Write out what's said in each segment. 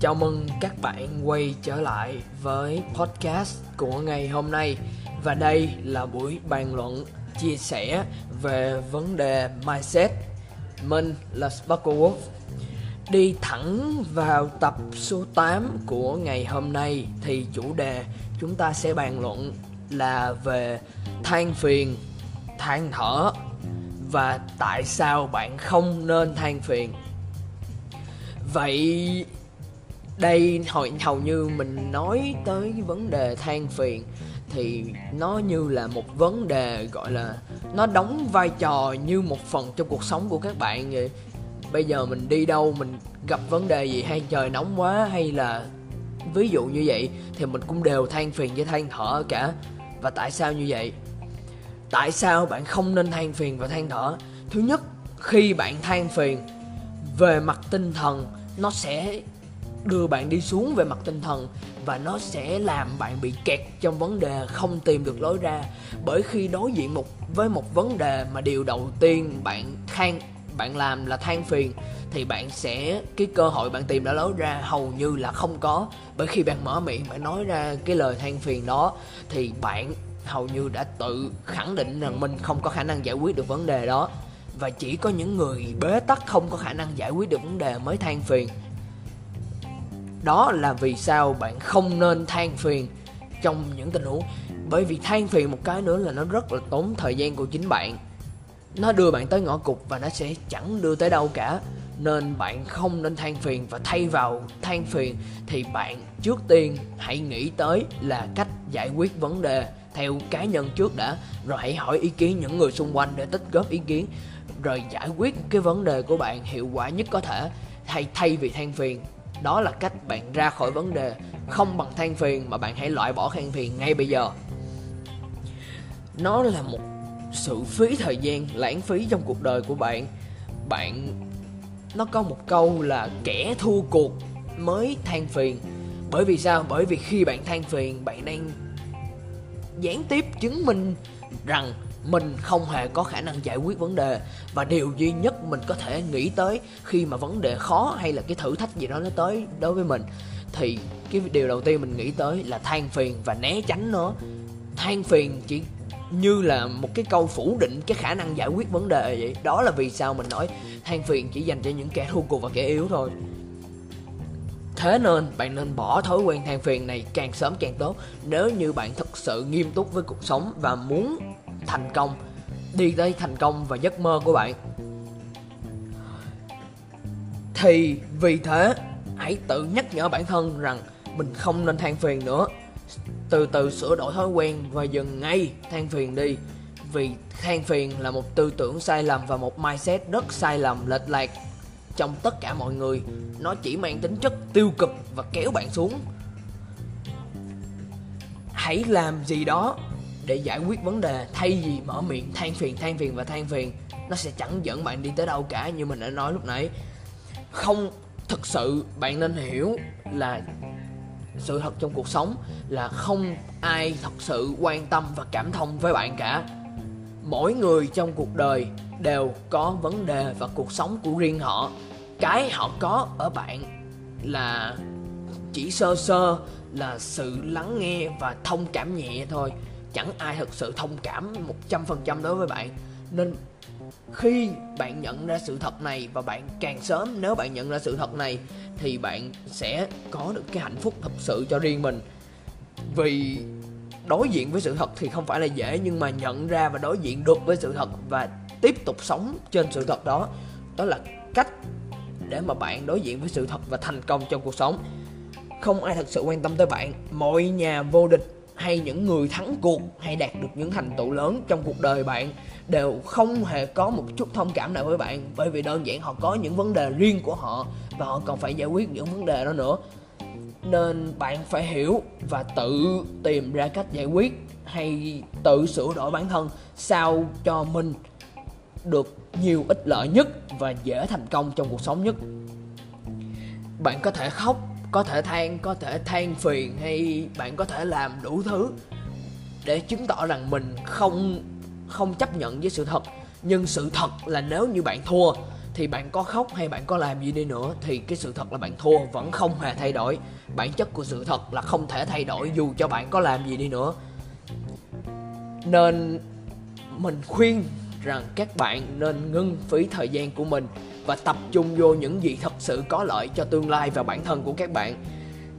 Chào mừng các bạn quay trở lại với podcast của ngày hôm nay và đây là buổi bàn luận chia sẻ về vấn đề mindset. Mình là Sparkle Wolf. Đi thẳng vào tập số 8 của ngày hôm nay thì chủ đề chúng ta sẽ bàn luận là về than phiền, than thở và tại sao bạn không nên than phiền. Vậy đây hồi, hầu như mình nói tới vấn đề than phiền thì nó như là một vấn đề, gọi là, nó đóng vai trò như một phần trong cuộc sống của các bạn vậy. Bây giờ mình đi đâu, mình gặp vấn đề gì, hay trời nóng quá, hay là ví dụ như vậy, thì mình cũng đều than phiền với than thở cả. Và tại sao như vậy? Tại sao bạn không nên than phiền và than thở? Thứ nhất, khi bạn than phiền về mặt tinh thần, nó sẽ đưa bạn đi xuống về mặt tinh thần và nó sẽ làm bạn bị kẹt trong vấn đề không tìm được lối ra. Bởi khi đối diện một, với một vấn đề mà điều đầu tiên bạn than, bạn làm là than phiền, thì bạn sẽ, cái cơ hội bạn tìm ra lối ra hầu như là không có. Bởi khi bạn mở miệng bạn nói ra cái lời than phiền đó, thì bạn hầu như đã tự khẳng định rằng mình không có khả năng giải quyết được vấn đề đó. Và chỉ có những người bế tắc không có khả năng giải quyết được vấn đề mới than phiền. Đó là vì sao bạn không nên than phiền trong những tình huống. Bởi vì than phiền một cái nữa là nó rất là tốn thời gian của chính bạn. Nó đưa bạn tới ngõ cụt và nó sẽ chẳng đưa tới đâu cả. Nên bạn không nên than phiền và thay vào than phiền thì bạn trước tiên hãy nghĩ tới là cách giải quyết vấn đề theo cá nhân trước đã. Rồi hãy hỏi ý kiến những người xung quanh để tích góp ý kiến. Rồi giải quyết cái vấn đề của bạn hiệu quả nhất có thể. Thay thay vì than phiền. Đó là cách bạn ra khỏi vấn đề. Không bằng than phiền mà bạn hãy loại bỏ than phiền ngay bây giờ. Nó là một sự phí thời gian, lãng phí trong cuộc đời của bạn. Bạn, nó có một câu là kẻ thua cuộc mới than phiền. Bởi vì sao? Bởi vì khi bạn than phiền, bạn đang gián tiếp chứng minh rằng mình không hề có khả năng giải quyết vấn đề. Và điều duy nhất mình có thể nghĩ tới khi mà vấn đề khó hay là cái thử thách gì đó nó tới đối với mình, thì cái điều đầu tiên mình nghĩ tới là than phiền và né tránh nó. Than phiền chỉ như là một cái câu phủ định cái khả năng giải quyết vấn đề vậy. Đó là vì sao mình nói than phiền chỉ dành cho những kẻ thua cuộc và kẻ yếu thôi. Thế nên, bạn nên bỏ thói quen than phiền này càng sớm càng tốt. Nếu như bạn thực sự nghiêm túc với cuộc sống và muốn thành công, Đi tới thành công và giấc mơ của bạn, Thì vì thế, hãy tự nhắc nhở bản thân rằng mình không nên than phiền nữa. Từ từ sửa đổi thói quen và dừng ngay than phiền đi. Vì than phiền là một tư tưởng sai lầm và một mindset rất sai lầm lệch lạc trong tất cả mọi người. Nó chỉ mang tính chất tiêu cực và kéo bạn xuống. Hãy làm gì đó để giải quyết vấn đề, thay vì mở miệng than phiền than phiền và than phiền. Nó sẽ chẳng dẫn bạn đi tới đâu cả, như mình đã nói lúc nãy. Không, thực sự bạn nên hiểu là sự thật trong cuộc sống là không ai thật sự quan tâm và cảm thông với bạn cả mỗi người trong cuộc đời đều có vấn đề và cuộc sống của riêng họ. Cái họ có ở bạn là chỉ sơ sơ, là sự lắng nghe và thông cảm nhẹ thôi. Chẳng ai thực sự thông cảm một trăm phần trăm đối với bạn. Nên khi bạn nhận ra sự thật này và bạn càng sớm, nếu bạn nhận ra sự thật này, thì bạn sẽ có được cái hạnh phúc thật sự cho riêng mình. Vì đối diện với sự thật thì không phải là dễ, nhưng mà nhận ra và đối diện được với sự thật và tiếp tục sống trên sự thật đó đó là cách để mà bạn đối diện với sự thật và thành công trong cuộc sống. Không ai thật sự quan tâm tới bạn. Mọi nhà vô địch hay những người thắng cuộc hay đạt được những thành tựu lớn trong cuộc đời bạn đều không hề có một chút thông cảm nào với bạn, bởi vì đơn giản họ có những vấn đề riêng của họ và họ còn phải giải quyết những vấn đề đó nữa nên bạn phải hiểu và tự tìm ra cách giải quyết hay tự sửa đổi bản thân sao cho mình được nhiều ích lợi nhất và dễ thành công trong cuộc sống nhất. Bạn có thể khóc, có thể than, có thể than phiền hay bạn có thể làm đủ thứ để chứng tỏ rằng mình không không chấp nhận với sự thật. Nhưng sự thật là nếu như bạn thua thì bạn có khóc hay bạn có làm gì đi nữa thì cái sự thật là bạn thua vẫn không hề thay đổi. Bản chất của sự thật là không thể thay đổi dù cho bạn có làm gì đi nữa. Nên mình khuyên rằng các bạn nên ngưng phí thời gian của mình và tập trung vô những gì thật sự có lợi cho tương lai và bản thân của các bạn.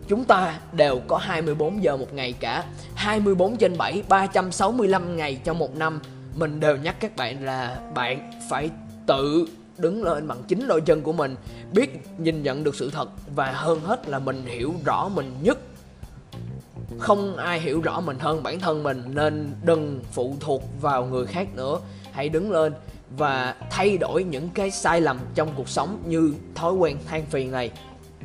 Chúng ta đều có 24 giờ một ngày cả 24 trên 7, 365 ngày trong một năm. Mình đều nhắc các bạn là bạn phải tự đứng lên bằng chính đôi chân của mình, Biết nhìn nhận được sự thật Và hơn hết là mình hiểu rõ mình nhất. Không ai hiểu rõ mình hơn bản thân mình nên đừng phụ thuộc vào người khác nữa. Hãy đứng lên và thay đổi những cái sai lầm trong cuộc sống như thói quen than phiền này,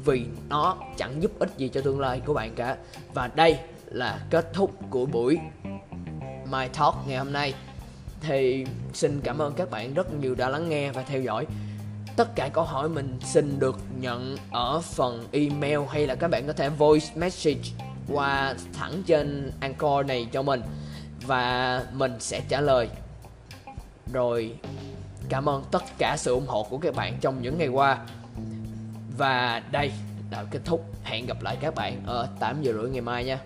vì nó chẳng giúp ích gì cho tương lai của bạn cả. Và đây là kết thúc của buổi My Talk ngày hôm nay thì xin cảm ơn các bạn rất nhiều đã lắng nghe và theo dõi tất cả câu hỏi mình xin được nhận ở phần email hay là các bạn có thể voice message qua thẳng trên Anchor này cho mình và mình sẽ trả lời. Rồi, cảm ơn tất cả sự ủng hộ của các bạn trong những ngày qua. Và đây đã kết thúc. Hẹn gặp lại các bạn ở 8 giờ rưỡi ngày mai nha.